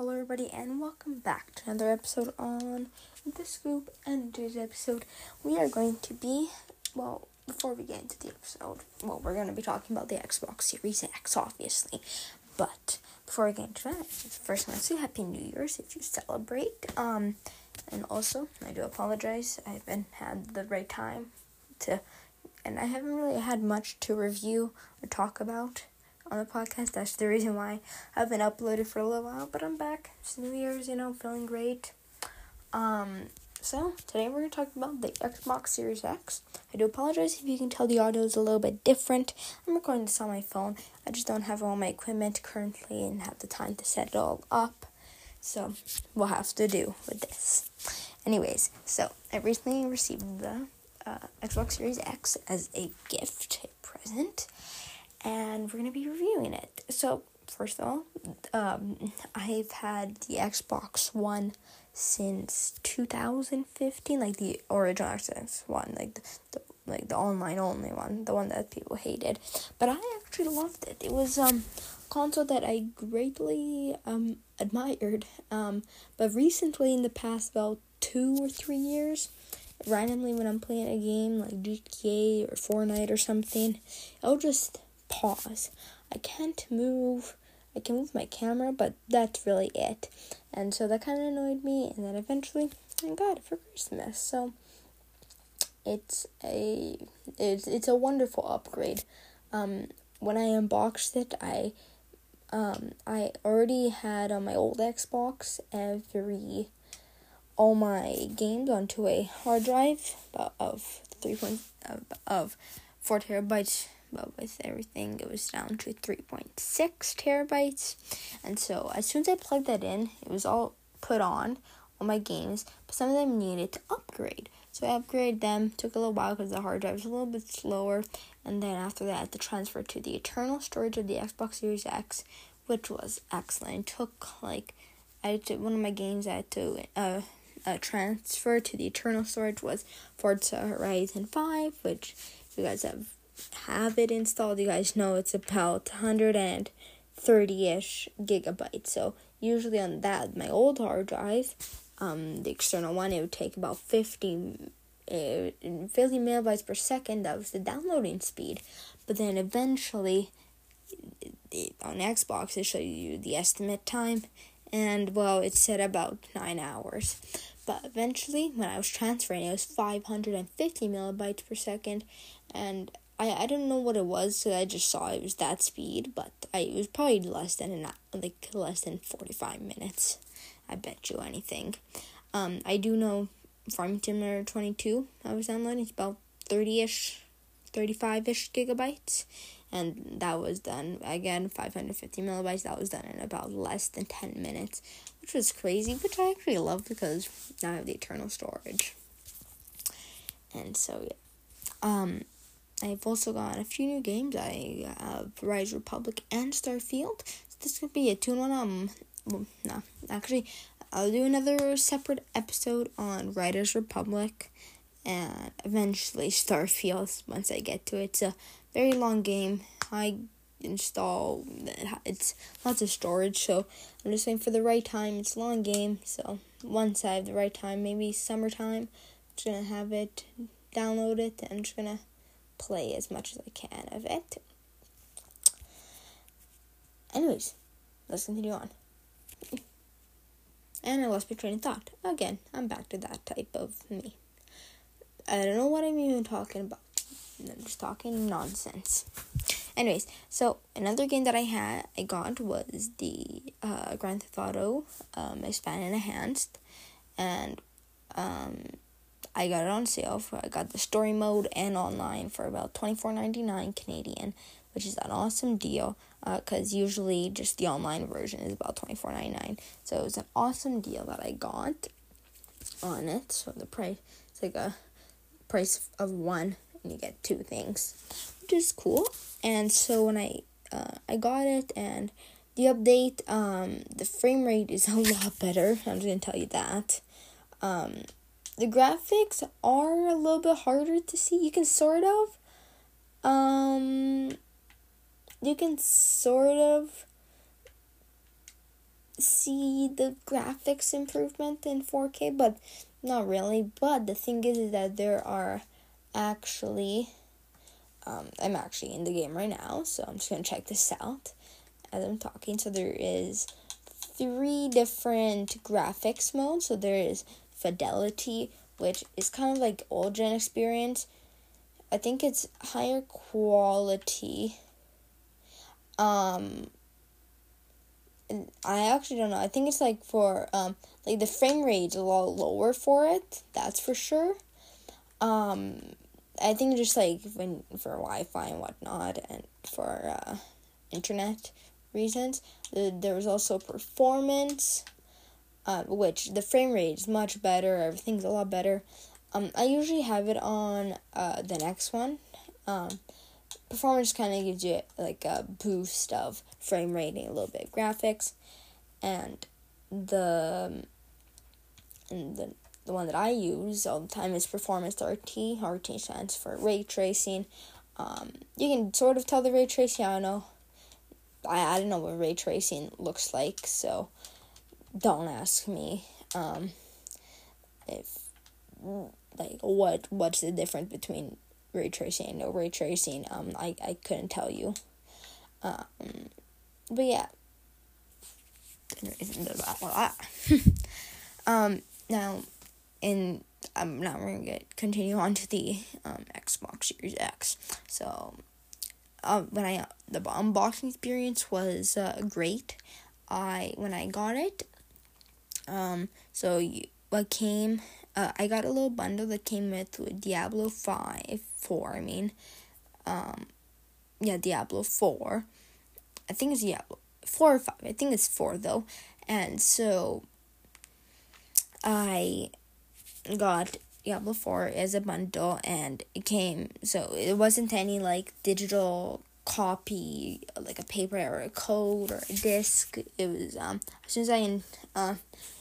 Hello, everybody, and welcome back to another episode on The Scoop. And today's episode, we are going to be, well, before we get into the episode, well, we're going to be talking about the Xbox Series X, obviously. But before we get into that, first, to say Happy New Year's if you celebrate. Um, and also, I do apologize, I haven't had the right time to, and I haven't really had much to review or talk about on the podcast. That's the reason why I haven't uploaded for a little while, but I'm back. It's New Year's, you know, feeling great. Um, so today we're to talk about the Xbox Series X. I do apologize if you can tell the audio is a little bit different. I'm recording this on my phone. I just don't have all my equipment currently and have the time to set it all up. So we'll have to do with this. Anyways, so I recently received the uh, Xbox Series X as a gift, a present and we're gonna be reviewing it. So first of all, um, I've had the Xbox One since 2015, like the original Xbox One, like the, the like the online only one, the one that people hated. But I actually loved it. It was um console that I greatly um admired. Um, but recently, in the past about two or three years, randomly when I'm playing a game like GTA or Fortnite or something, I'll just pause. I can't move. I can move my camera, but that's really it. And so that kind of annoyed me. And then eventually, I got it for Christmas. So it's a it's it's a wonderful upgrade. Um, when I unboxed it, I um I already had on my old Xbox every all my games onto a hard drive of three point of, of four terabytes but with everything it was down to 3.6 terabytes. And so as soon as i plugged that in it was all put on all my games but some of them needed to upgrade. So i upgraded them. Took a little while because the hard drive was a little bit slower. And then after that I had to transfer to the internal storage of the xbox series x which was excellent. It took like i to, one of my games i had to uh, uh, transfer to the eternal storage was Forza Horizon 5, which you guys have have it installed, you guys know it's about 130 ish gigabytes. So, usually on that, my old hard drive, um, the external one, it would take about 50, uh, 50 megabytes per second. That was the downloading speed. But then eventually, on Xbox, it shows you the estimate time, and well, it said about 9 hours. But eventually, when I was transferring, it was 550 megabytes per second, and I I don't know what it was, so I just saw it was that speed, but I it was probably less than an like less than forty five minutes. I bet you anything. Um, I do know Farming Simulator twenty two. I was downloading. It's about thirty ish, thirty five ish gigabytes, and that was done again five hundred fifty millibytes. That was done in about less than ten minutes, which was crazy. Which I actually love because now I have the eternal storage. And so yeah, um I've also got a few new games. I have Riders Republic and Starfield. So this could be a two in one. Um, well, no, actually, I'll do another separate episode on Riders Republic and eventually Starfield once I get to it. It's a very long game. I install it's lots of storage, so I'm just saying for the right time. It's a long game, so once I have the right time, maybe summertime, I'm just gonna have it, download it, and I'm just gonna play as much as I can of it. Anyways, let's continue on. And I lost my train of thought. Again, I'm back to that type of me. I don't know what I'm even talking about. I'm just talking nonsense. Anyways, so another game that I had, I got was the uh, Grand Theft Auto um, Expanded Enhanced, and um, I got it on sale for I got the story mode and online for about twenty four ninety nine Canadian, which is an awesome deal. Because uh, usually just the online version is about twenty four ninety nine. So it was an awesome deal that I got on it. So the price it's like a price of one, and you get two things, which is cool. And so when I uh, I got it and the update, um, the frame rate is a lot better. I'm just gonna tell you that. Um, the graphics are a little bit harder to see. You can sort of um you can sort of see the graphics improvement in 4K, but not really. But the thing is, that there are actually, um, I'm actually in the game right now, so I'm just gonna check this out as I'm talking. So there is three different graphics modes. So there is fidelity, which is kind of like old gen experience. I think it's higher quality. Um, I actually don't know. I think it's like for um like the frame rate's a lot lower for it. That's for sure. Um, I think just like when for Wi-Fi and whatnot, and for uh, internet reasons. The, there was also performance, uh, which the frame rate is much better. Everything's a lot better. Um, I usually have it on uh, the next one. Um, performance kind of gives you like a boost of frame rating, a little bit of graphics, and the and the the one that I use all the time is Performance RT. RT stands for ray tracing. Um, you can sort of tell the ray tracing. I don't know. I, I don't know what ray tracing looks like, so don't ask me um, if like what what's the difference between ray tracing and no ray tracing. Um, I I couldn't tell you. Um, but yeah. um, now, and I'm now we're gonna continue on to the um, Xbox Series X. So, um, when I the unboxing experience was uh, great. I when I got it, um, so you, what came uh, I got a little bundle that came with, Diablo 5, 4, I mean. Um, yeah, Diablo 4. I think it's Diablo 4 or 5. I think it's 4 though. And so I got Diablo 4 as a bundle and it came so it wasn't any like digital copy like a paper or a code or a disc it was um as soon as i uh,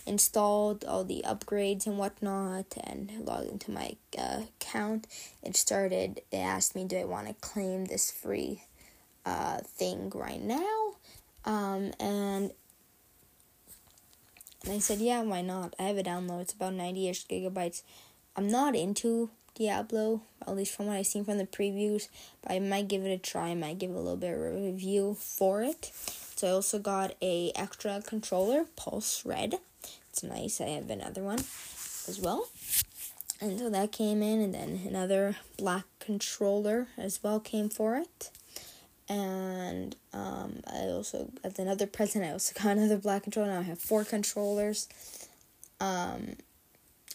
installed all the upgrades and whatnot and logged into my uh, account it started it asked me do i want to claim this free uh, thing right now um and and i said yeah why not i have a download it's about 90ish gigabytes i'm not into Diablo, at least from what I've seen from the previews. But I might give it a try. I might give a little bit of a review for it. So I also got a extra controller, Pulse Red. It's nice. I have another one as well. And so that came in, and then another black controller as well came for it. And um, I also, as another present, I also got another black controller. Now I have four controllers. Um,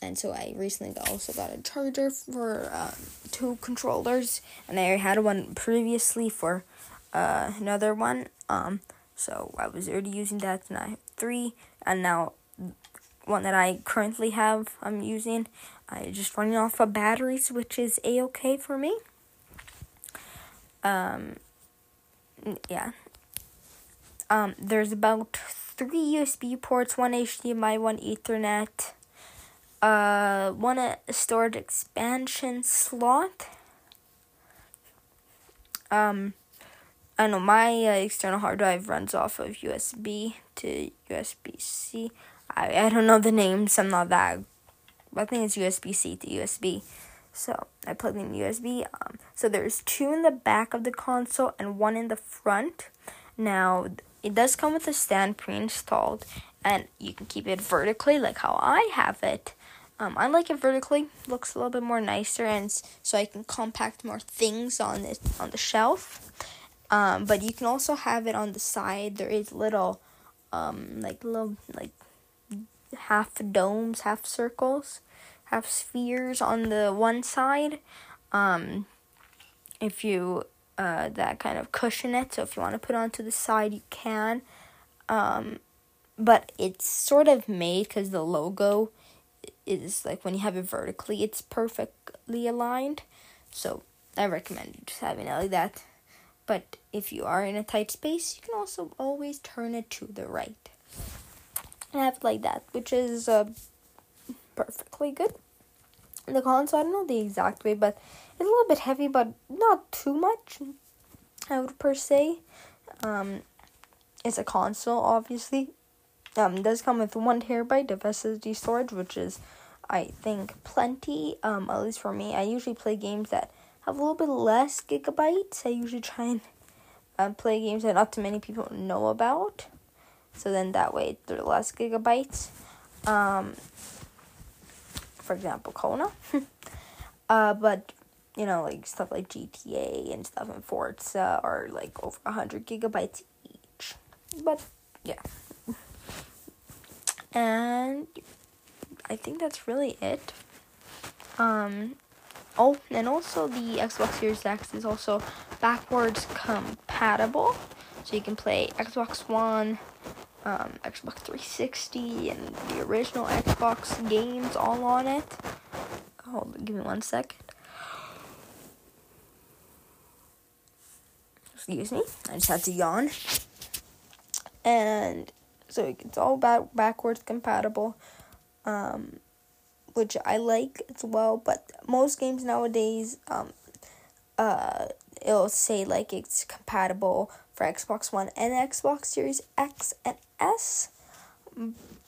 and so I recently also got a charger for um, two controllers, and I had one previously for uh, another one. Um, so I was already using that, and I have three, and now one that I currently have, I'm using. I just running off of batteries, which is a okay for me. Um, yeah. Um, there's about three USB ports, one HDMI, one Ethernet uh, want a storage expansion slot. Um, I know my uh, external hard drive runs off of USB to USB C. I I don't know the names. I'm not that. I think it's USB C to USB. So I plug in USB. Um, so there's two in the back of the console and one in the front. Now it does come with a stand pre-installed, and you can keep it vertically like how I have it. Um, I like it vertically. Looks a little bit more nicer, and so I can compact more things on it on the shelf. Um, but you can also have it on the side. There is little, um, like little like half domes, half circles, half spheres on the one side. Um, if you uh, that kind of cushion it. So if you want to put onto the side, you can. Um, but it's sort of made because the logo is like when you have it vertically, it's perfectly aligned. So I recommend just having it like that. But if you are in a tight space, you can also always turn it to the right. And have like that, which is uh, perfectly good. The console, I don't know the exact way, but it's a little bit heavy, but not too much. I would per se. Um, it's a console, obviously, Um, does come with one terabyte of SSD storage, which is, I think, plenty. Um, at least for me, I usually play games that have a little bit less gigabytes. I usually try and uh, play games that not too many people know about. So then that way they're less gigabytes. Um, for example, Kona. uh, but you know, like stuff like GTA and stuff in Forza are like over 100 gigabytes each. But yeah. And I think that's really it. Um oh, and also the Xbox Series X is also backwards compatible. So you can play Xbox One, um, Xbox 360, and the original Xbox games all on it. Hold, give me one second. Excuse me, I just had to yawn. And so it's all back backwards compatible, um, which I like as well. But most games nowadays, um, uh, it'll say like it's compatible for Xbox One and Xbox Series X and S.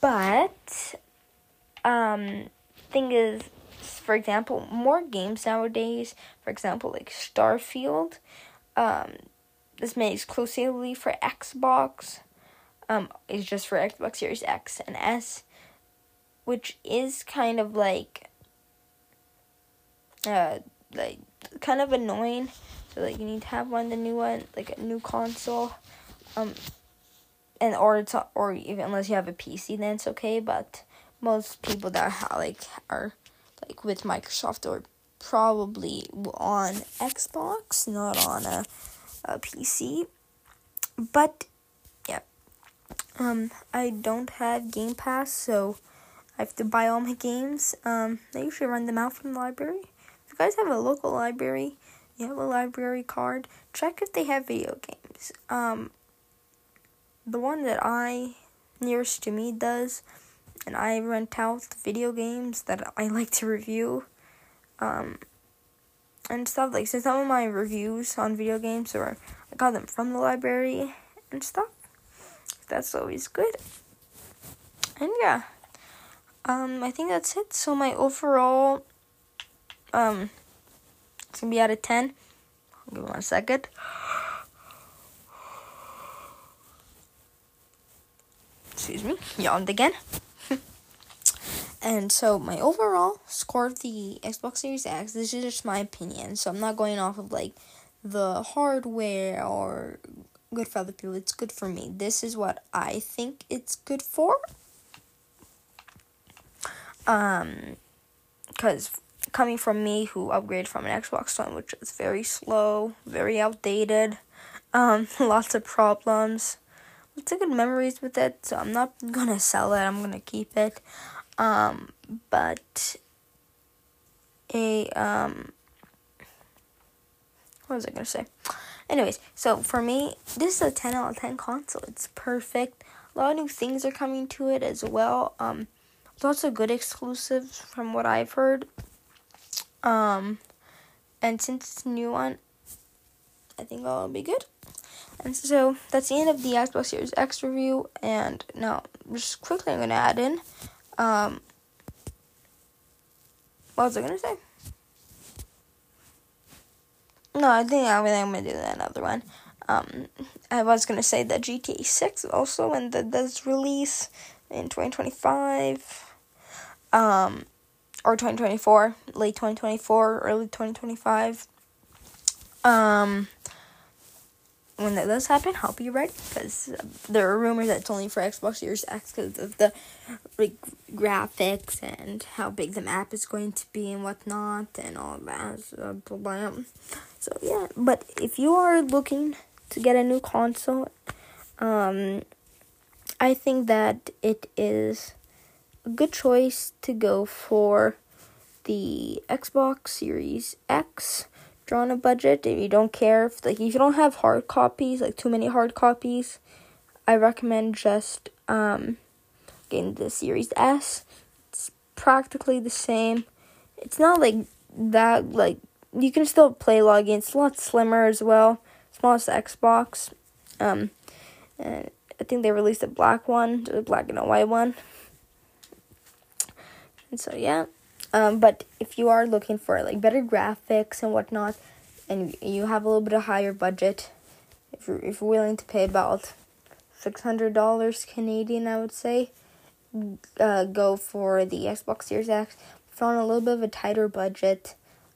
But um thing is for example, more games nowadays, for example, like Starfield, um, this made exclusively for Xbox. Um, is just for Xbox Series X and S, which is kind of like, uh, like kind of annoying. So like you need to have one, the new one, like a new console, um, and or it's or even unless you have a PC, then it's okay. But most people that have, like are like with Microsoft or probably on Xbox, not on a a PC. But yeah, um, I don't have Game Pass, so I have to buy all my games. Um, I usually run them out from the library. If you guys have a local library, you have a library card, check if they have video games. Um, the one that I nearest to me does, and I rent out video games that I like to review. Um, and stuff. Like so some of my reviews on video games or I got them from the library and stuff. That's always good. And yeah. Um I think that's it. So my overall um it's gonna be out of ten. Give me one second. Excuse me, yawned again. And so my overall score of the Xbox Series X, this is just my opinion. So I'm not going off of like the hardware or good for other people. It's good for me. This is what I think it's good for. Um cuz coming from me who upgraded from an Xbox One which is very slow, very outdated, um lots of problems. Lots of good memories with it, so I'm not gonna sell it. I'm gonna keep it. Um, but a um, what was I gonna say? Anyways, so for me, this is a ten out of ten console. It's perfect. A lot of new things are coming to it as well. Um, lots of good exclusives from what I've heard. Um, and since it's a new one, I think it'll be good. And so that's the end of the Xbox Series X review. And now, just quickly, I'm gonna add in um, what was I gonna say? No, I think I am gonna do another one. Um, I was gonna say that GTA Six also when that does release in twenty twenty five, um, or twenty twenty four, late twenty twenty four, early twenty twenty five. Um, when that does happen, I'll be ready because there are rumors that it's only for Xbox Series X because of the like, graphics and how big the map is going to be and whatnot and all that. So, so yeah, but if you are looking to get a new console, um, I think that it is a good choice to go for the Xbox Series X draw on a budget if you don't care if like if you don't have hard copies like too many hard copies i recommend just um getting the series s. It's practically the same. It's not like that like you can still play log in it's a lot slimmer as well. Smallest xbox. Um and I think they released a black one, the black and a white one. And so yeah. Um, but if you are looking for like better graphics and whatnot, and you have a little bit of higher budget, if you're if you're willing to pay about six hundred dollars Canadian, I would say, uh, go for the Xbox Series X. If on a little bit of a tighter budget,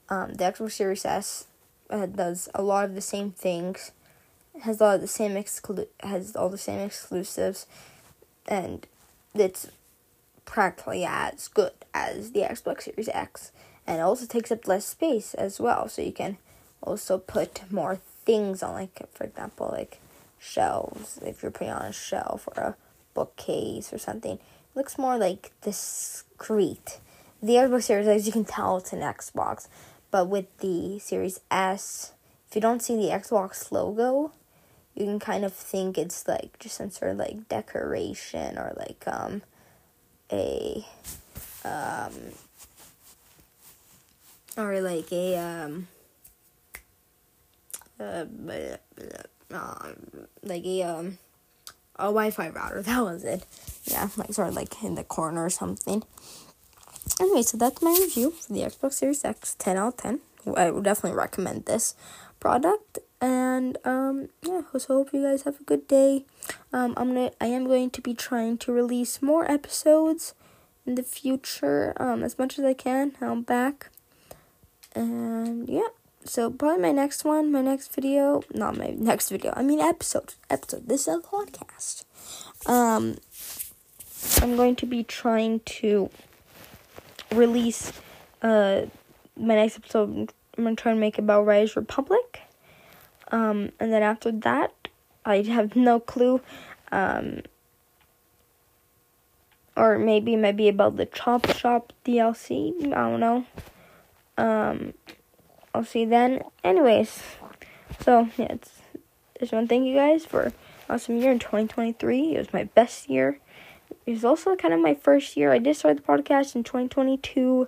um, the Xbox Series S uh, does a lot of the same things, has a lot of the same exclu- has all the same exclusives, and it's practically as good as the Xbox Series X, and also takes up less space as well. So you can also put more things on, like for example, like shelves. If you're putting on a shelf or a bookcase or something, it looks more like discreet. The Xbox Series, as you can tell, it's an Xbox, but with the Series S, if you don't see the Xbox logo, you can kind of think it's like just some sort of like decoration or like um a um or like a um uh, like a um a Wi-Fi router. That was it. Yeah, like sort of like in the corner or something. Anyway, so that's my review for the Xbox Series X. Ten out of ten. I would definitely recommend this product. And um, yeah, so hope you guys have a good day. Um, I'm gonna I am going to be trying to release more episodes in the future. Um, as much as I can. I'm back. And yeah. So probably my next one, my next video, not my next video. I mean episode, episode. This is a podcast. Um, I'm going to be trying to release uh my next episode. I'm gonna try and make about Riders Republic. Um, and then after that, I have no clue. Um, or maybe maybe about the Chop Shop DLC. I don't know. Um, I'll see then. Anyways, so yeah, it's just to thank you guys for awesome year in 2023. It was my best year. It was also kind of my first year. I did start the podcast in 2022,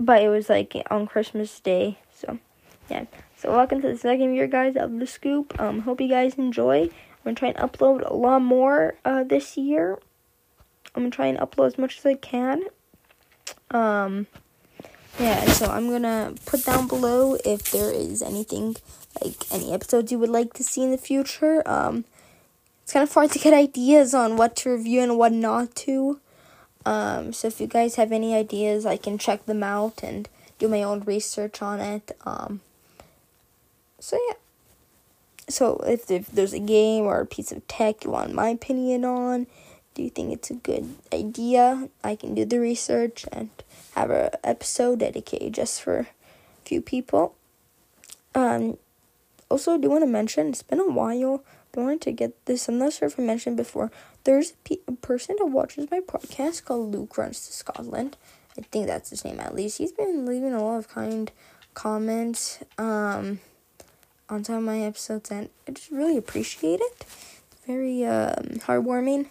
but it was like on Christmas Day. So yeah. So welcome to the second year, guys, of the scoop. Um, hope you guys enjoy. I'm gonna try and upload a lot more uh this year. I'm gonna try and upload as much as I can. Um yeah, so I'm gonna put down below if there is anything like any episodes you would like to see in the future. Um, it's kind of hard to get ideas on what to review and what not to. Um, so if you guys have any ideas, I can check them out and do my own research on it. Um, so yeah. So if, if there's a game or a piece of tech you want my opinion on, do you think it's a good idea? I can do the research and have an episode dedicated just for a few people. Um, also, do want to mention it's been a while. I wanted to get this. I'm not sure if I mentioned before. There's a, pe- a person that watches my podcast called Luke Runs to Scotland. I think that's his name at least. He's been leaving a lot of kind comments um, on some of my episodes, and I just really appreciate it. It's very um, heartwarming,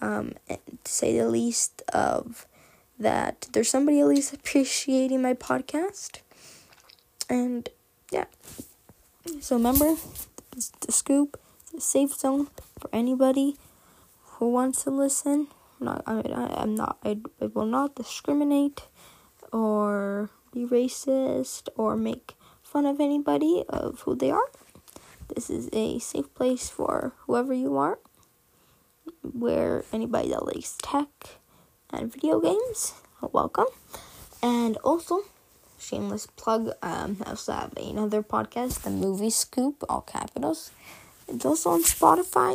um, to say the least. Of that there's somebody at least appreciating my podcast. And yeah. So remember, the scoop, the safe zone for anybody who wants to listen. Not, I, I, I'm not, I, I will not discriminate or be racist or make fun of anybody of who they are. This is a safe place for whoever you are, where anybody that likes tech and video games. Welcome. And also, shameless plug, um, I also have another podcast, The Movie Scoop, all capitals. It's also on Spotify.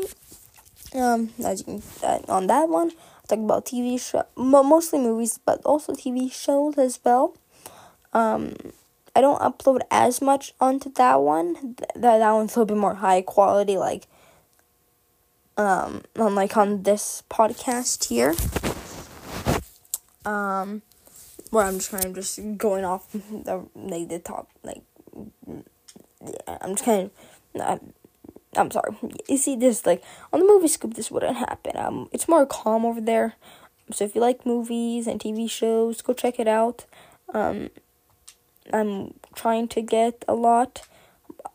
Um, as you can, uh, on that one, I talk about TV show, mostly movies, but also TV shows as well. Um, I don't upload as much onto that one. That that one's a little bit more high quality, like um, unlike on this podcast here um, where I'm just kind of just going off the like the top like yeah, I'm just kind of I'm, I'm sorry. You see this like on the movie scoop this wouldn't happen. Um it's more calm over there. So if you like movies and TV shows, go check it out. Um I'm trying to get a lot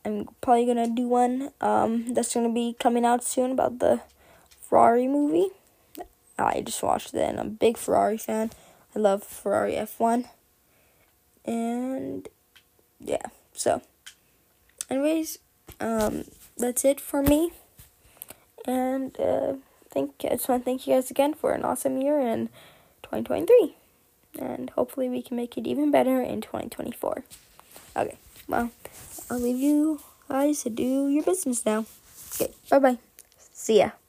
I'm probably gonna do one um, that's gonna be coming out soon about the Ferrari movie. I just watched it and I'm a big Ferrari fan. I love Ferrari F1. And yeah, so anyways, um, that's it for me. And uh, thank I just want to thank you guys again for an awesome year in 2023. And hopefully we can make it even better in 2024. Okay, well, I'll leave you guys to do your business now. Okay, bye bye. See ya.